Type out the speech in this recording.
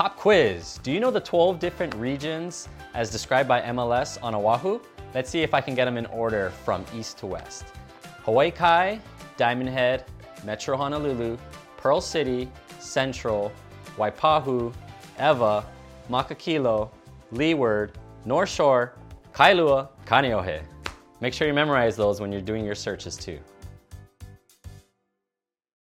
Pop quiz. Do you know the 12 different regions as described by MLS on Oahu? Let's see if I can get them in order from east to west. Hawaii Kai, Diamond Head, Metro Honolulu, Pearl City, Central, Waipahu, Ewa, Makakilo, Leeward, North Shore, Kailua, Kaneohe. Make sure you memorize those when you're doing your searches too.